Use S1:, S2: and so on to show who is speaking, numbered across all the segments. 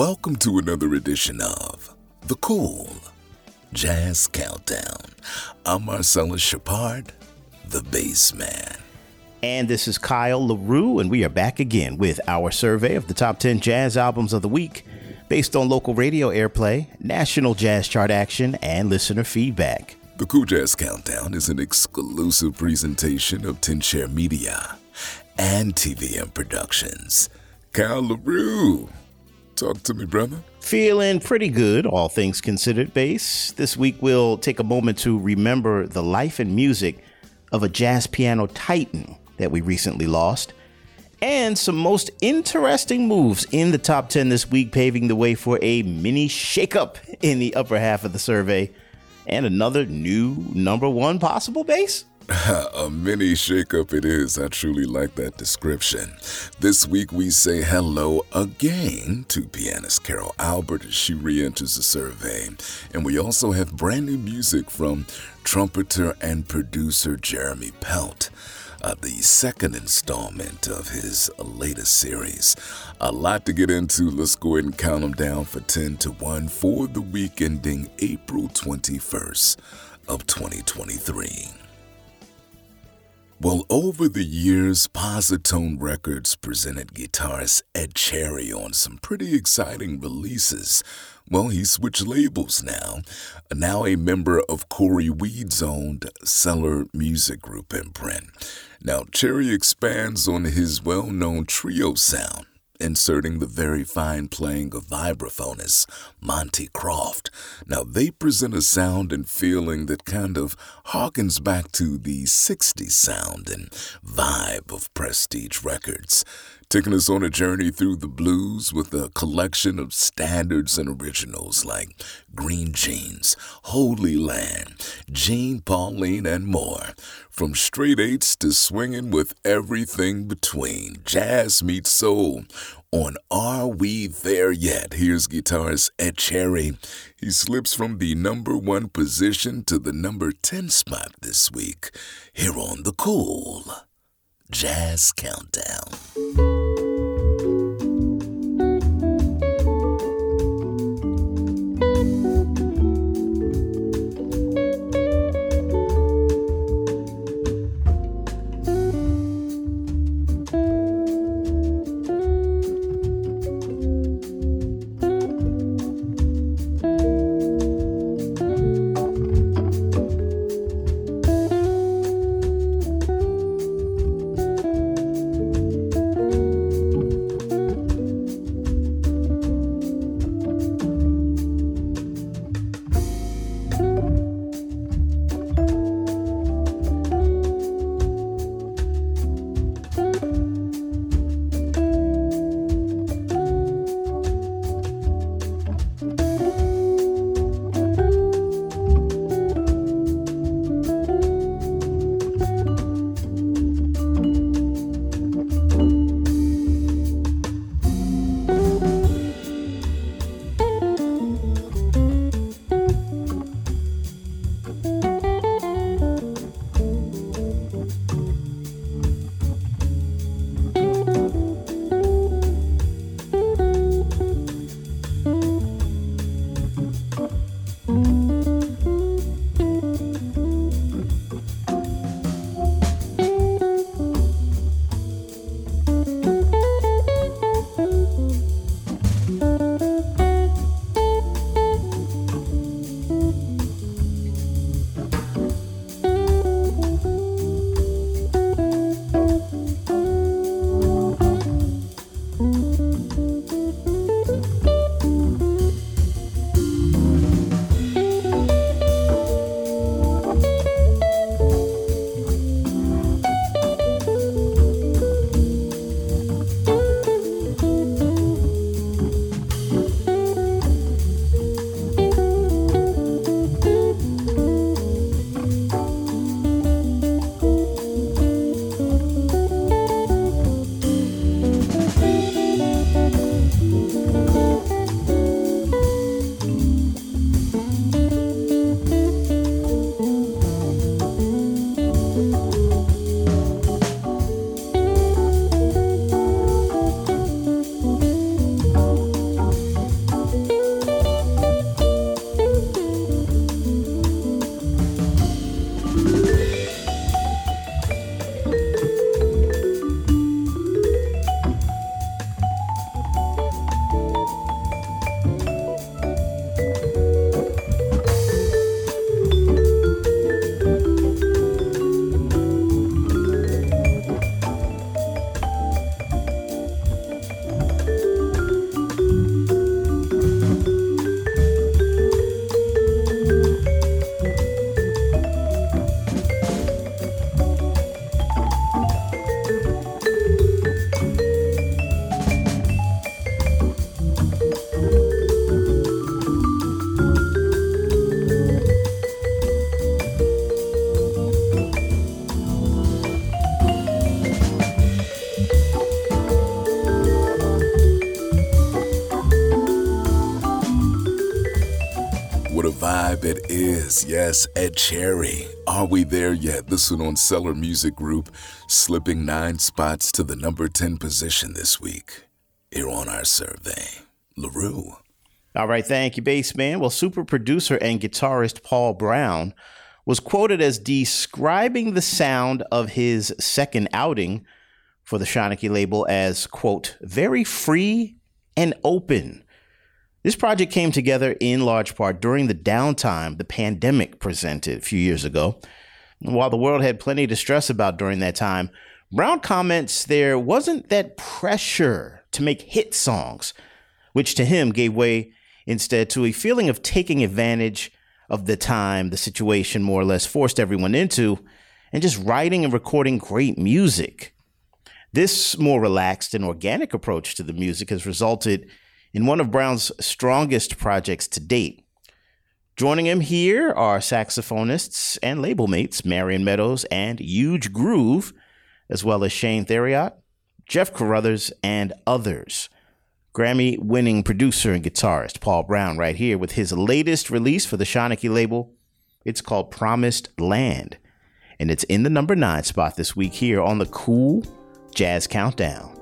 S1: Welcome to another edition of The Cool Jazz Countdown. I'm Marcellus Shepard, the bass man.
S2: And this is Kyle LaRue, and we are back again with our survey of the top 10 jazz albums of the week based on local radio airplay, national jazz chart action, and listener feedback.
S1: The Cool Jazz Countdown is an exclusive presentation of Share Media and TVM Productions. Kyle LaRue, talk to me, brother.
S2: Feeling pretty good, all things considered, bass. This week we'll take a moment to remember the life and music of a jazz piano titan that we recently lost, and some most interesting moves in the top 10 this week, paving the way for a mini shakeup in the upper half of the survey, and another new number one possible bass.
S1: a mini shakeup it is. I truly like that description. This week we say hello again to pianist Carol Albert as she re enters the survey. And we also have brand new music from trumpeter and producer Jeremy Pelt uh, the second installment of his latest series. A lot to get into. Let's go ahead and count them down for 10 to 1 for the week ending April 21st of 2023. Well, over the years, Posi-Tone Records presented guitarist Ed Cherry on some pretty exciting releases. Well, he switched labels now, now a member of Cory Weeds' owned Cellar Music Group imprint. Now, Cherry expands on his well known trio sound, inserting the very fine playing of vibraphonist Monte Croft. Now, they present a sound and feeling that kind of harkens back to the 60s sound and vibe of Prestige Records taking us on a journey through the blues with a collection of standards and originals like Green Jeans, Holy Land, Jean Pauline, and more. From straight eights to swinging with everything between, jazz meets soul. On Are We There Yet? Here's guitarist Ed Cherry. He slips from the number one position to the number 10 spot this week here on The Cool Jazz Countdown. Is. Yes, Ed Cherry. Are we there yet? This one on Cellar Music Group, slipping nine spots to the number 10 position this week. Here on our survey, LaRue.
S2: All right, thank you, Bassman. Well, super producer and guitarist Paul Brown was quoted as describing the sound of his second outing for the Shanachie label as, quote, very free and open. This project came together in large part during the downtime the pandemic presented a few years ago. While the world had plenty to stress about during that time, Brown comments there wasn't that pressure to make hit songs, which to him gave way instead to a feeling of taking advantage of the time the situation more or less forced everyone into and just writing and recording great music. This more relaxed and organic approach to the music has resulted in one of Brown's strongest projects to date. Joining him here are saxophonists and label mates Marion Meadows and Euge Groove, as well as Shane Theriot, Jeff Carruthers, and others. Grammy winning producer and guitarist Paul Brown, right here with his latest release for the Shanachie label. It's called Promised Land, and it's in the number nine spot this week here on the Cool Jazz Countdown.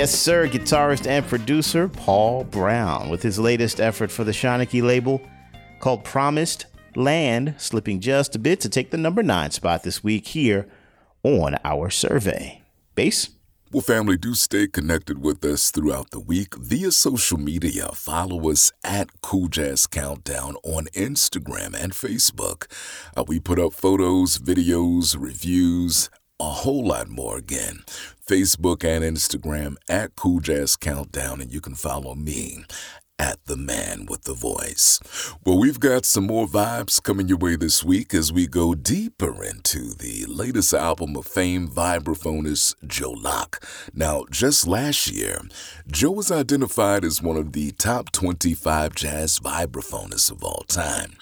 S2: Yes, sir, guitarist and producer Paul Brown with his latest effort for the Shanachie label called Promised Land, slipping just a bit to take the number nine spot this week here on our survey. Bass?
S1: Well, family, do stay connected with us throughout the week via social media. Follow us at Cool Jazz Countdown on Instagram and Facebook. Uh, we put up photos, videos, reviews, a whole lot more again. Facebook and Instagram at Cool Jazz Countdown, and you can follow me at the man with the voice. Well, we've got some more vibes coming your way this week as we go deeper into the latest album of famed vibraphonist Joe Locke. Now, just last year, Joe was identified as one of the top 25 jazz vibraphonists of all time.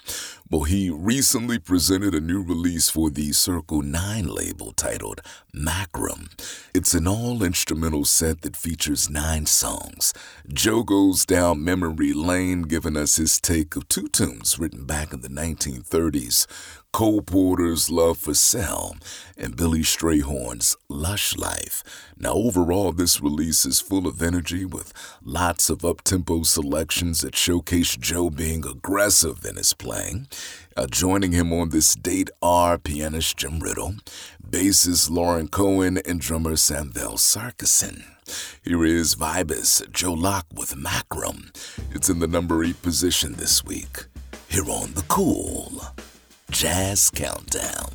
S1: Well, he recently presented a new release for the Circle 9 label titled Makram. It's an all instrumental set that features nine songs. Joe goes down memory lane, giving us his take of two tunes written back in the 1930s Cole Porter's Love for Sale, and Billy Strayhorn's Lush Life. Now, overall, this release is full of energy with lots of up tempo selections that showcase Joe being aggressive in his playing. Uh, joining him on this date are pianist Jim Ridl, bassist Lorin Cohen, and drummer Samvel Sarkisyan. Here is Vibus Joe Locke with Makram. It's in the number eight position this week. Here on The Cool. Jazz Countdown.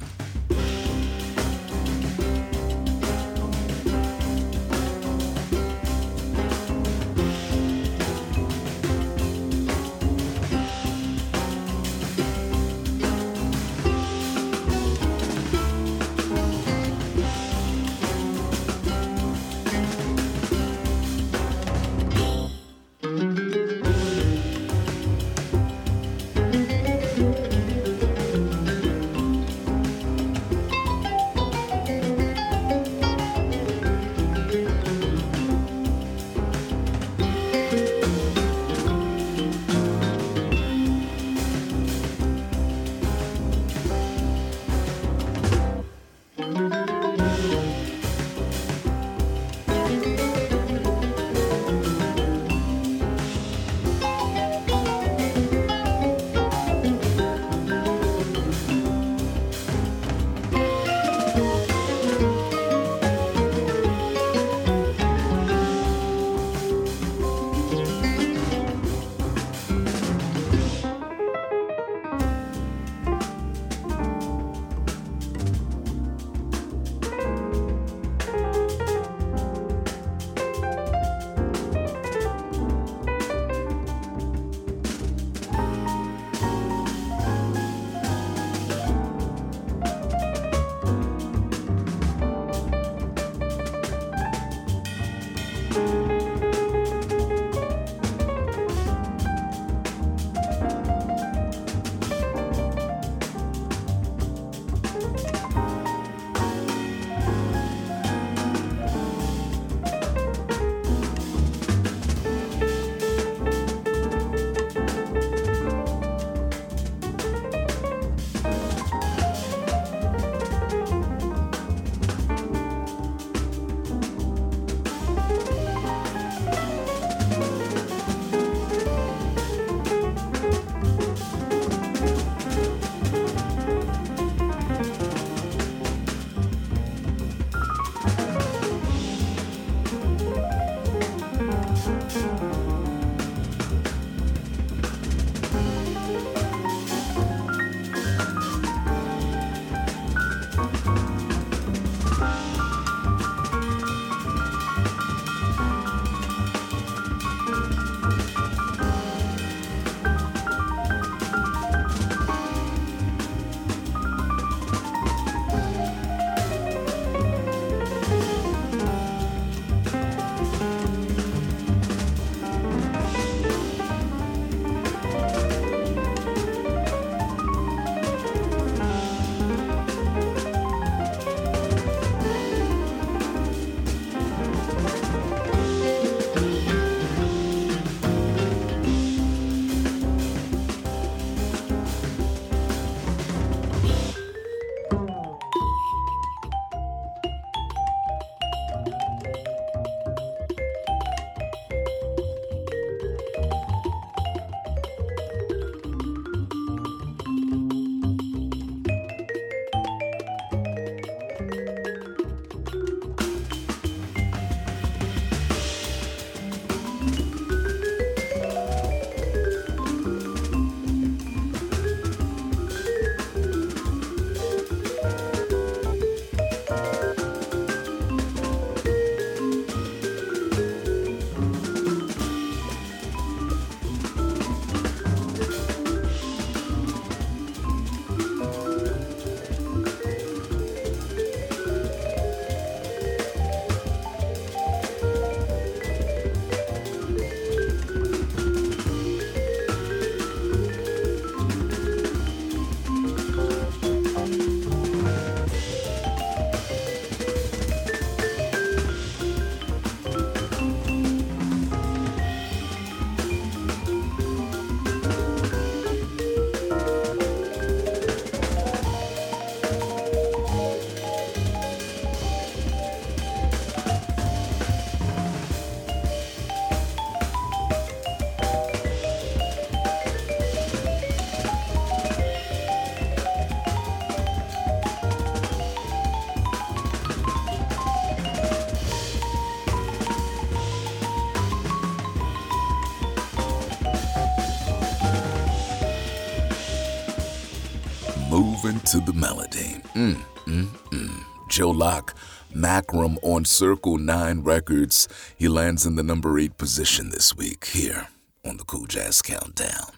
S1: To the melody. Mm, mm, mm. Joe Locke, Makram on Circle 9 Records. He lands in the number 8 position this week here on the Cool Jazz Countdown.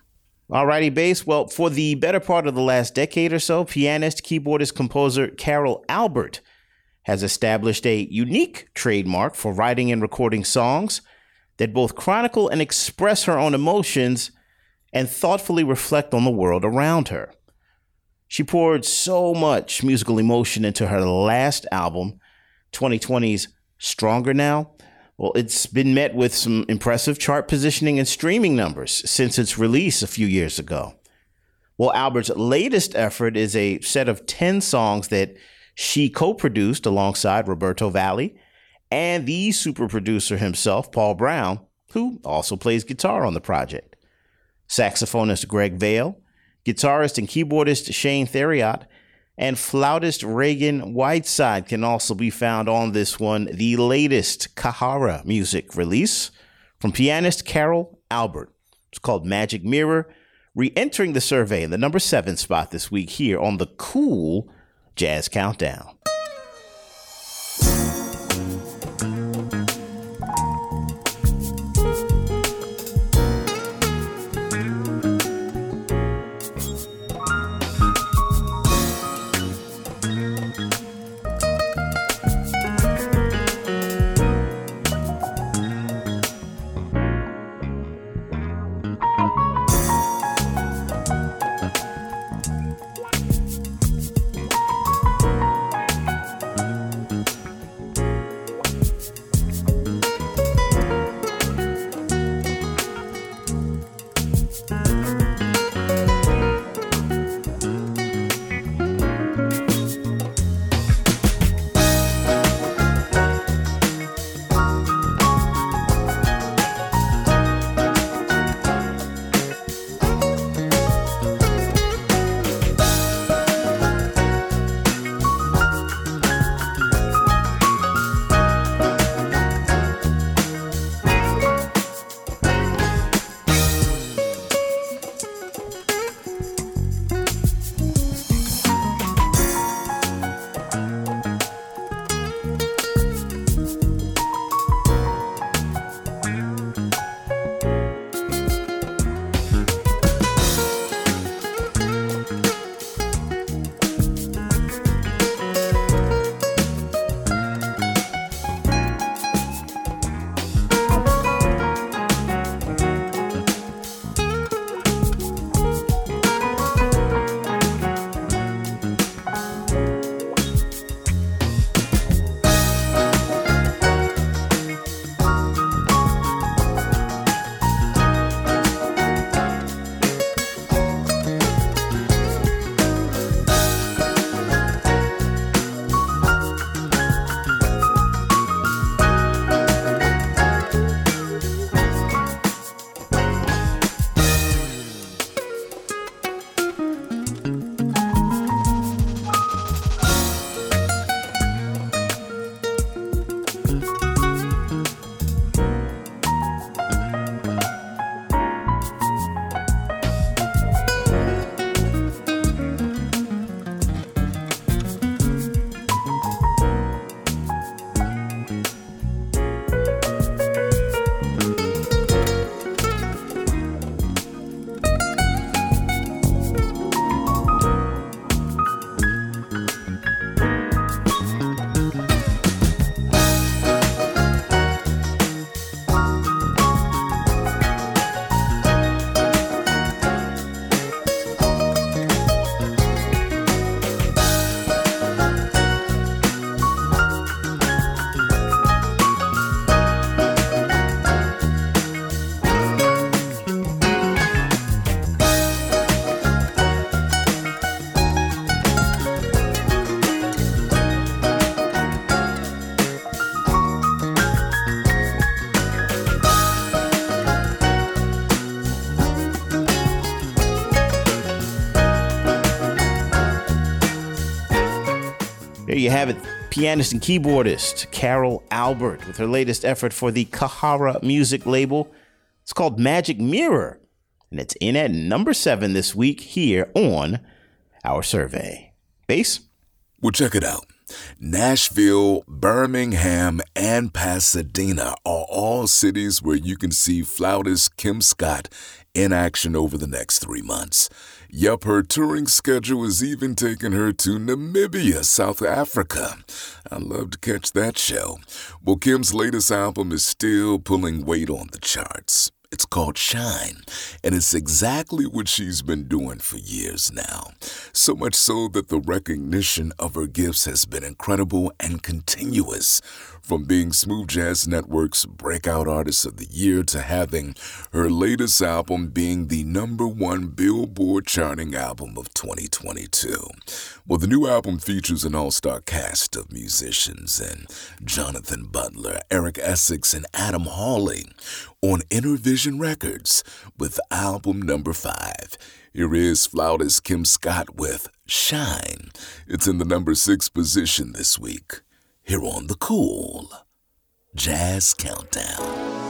S2: Alrighty, bass. Well, for the better part of the last decade or so, pianist, keyboardist, composer Carol Albert has established a unique trademark for writing and recording songs that both chronicle and express her own emotions and thoughtfully reflect on the world around her. She poured so much musical emotion into her last album, 2020's Stronger Now. Well, it's been met with some impressive chart positioning and streaming numbers since its release a few years ago. Well, Albert's latest effort is a set of 10 songs that she co produced alongside Roberto Vally and the super producer himself, Paul Brown, who also plays guitar on the project saxophonist Greg Vail, guitarist and keyboardist Shane Theriot, and flautist Ragan Whiteside can also be found on this one, the latest Cahara music release from pianist Carol Albert. It's called Magic Mirror, re entering the survey in the number seven spot this week here on the cool Jazz Countdown. Pianist and keyboardist Carol Albert with her latest effort for the Cahara music label. It's called Magic Mirror, and it's in at number seven this week here on our survey. Bass?
S1: Well, check it out. Nashville, Birmingham, and Pasadena are all cities where you can see flautist Kim Scott in action over the next three months. Yup, her touring schedule has even taken her to Namibia, South Africa. I'd love to catch that show. Well, Kim's latest album is still pulling weight on the charts. It's called Shine, and it's exactly what she's been doing for years now. So much so that the recognition of her gifts has been incredible and continuous. From being Smooth Jazz Network's Breakout Artist of the Year to having her latest album being the number one Billboard charting album of 2022. Well, the new album features an all star cast of musicians and Jonathan Butler, Eric Essex, and Adam Hawley on Innervision Records with album number five. Here is flautist Kim Scott with Shine. It's in the number six position this week here on The Cool Jazz Countdown.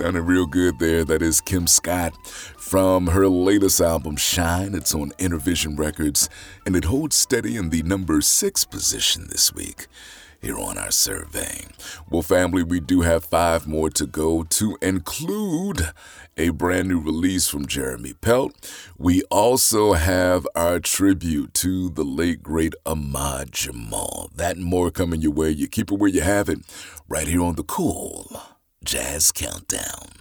S1: Sounding real good there. That is Kim Scott from her latest album, Shine. It's on Innervision Records, and it holds steady in the number six position this week here on our survey. Well, family, we do have five more to go to include a brand new release from Jeremy Pelt. We also have our tribute to the late, great Ahmad Jamal. That and more coming your way. You keep it where you have it, right here on the Cool Jazz Countdown.